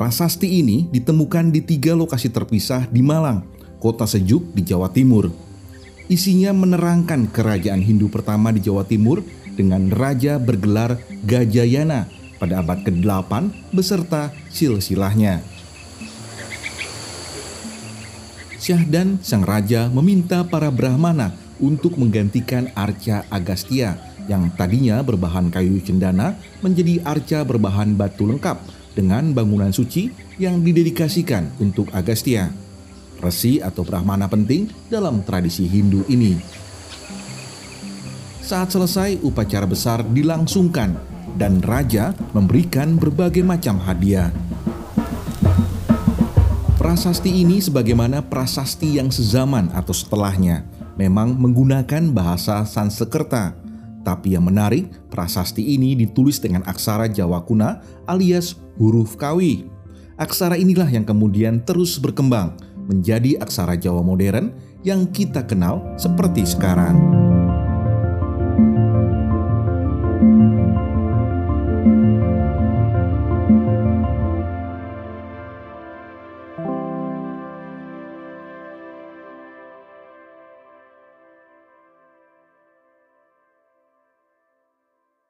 Prasasti ini ditemukan di tiga lokasi terpisah di Malang, kota sejuk di Jawa Timur. Isinya menerangkan kerajaan Hindu pertama di Jawa Timur dengan raja bergelar Gajayana pada abad ke-8 beserta silsilahnya. Syahdan sang raja meminta para Brahmana untuk menggantikan arca Agastya yang tadinya berbahan kayu cendana menjadi arca berbahan batu lengkap dengan bangunan suci yang didedikasikan untuk Agastya, resi atau Brahmana penting dalam tradisi Hindu ini. Saat selesai, upacara besar dilangsungkan dan raja memberikan berbagai macam hadiah. Prasasti ini sebagaimana prasasti yang sezaman atau setelahnya memang menggunakan bahasa Sanskerta tapi yang menarik, prasasti ini ditulis dengan aksara Jawa kuna alias huruf kawi. Aksara inilah yang kemudian terus berkembang menjadi aksara Jawa modern yang kita kenal seperti sekarang.